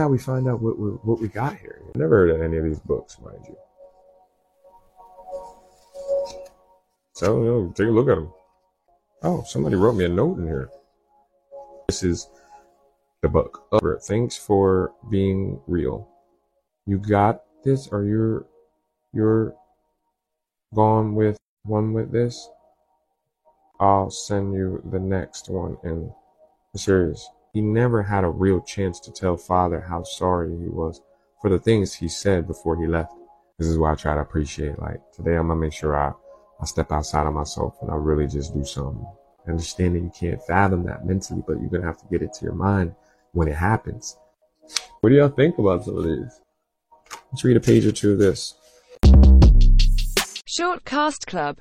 How we find out what we, what we got here. Never heard of any of these books, mind you. So, you know, take a look at them. Oh, somebody wrote me a note in here. This is the book. Thanks for being real. You got this, or you're you're gone with one with this. I'll send you the next one in the series. He never had a real chance to tell father how sorry he was for the things he said before he left. This is why I try to appreciate. Like today, I'm gonna make sure I I step outside of myself and I really just do something. Understand that you can't fathom that mentally, but you're gonna have to get it to your mind when it happens. What do y'all think about some of these? Let's read a page or two of this. Short Cast Club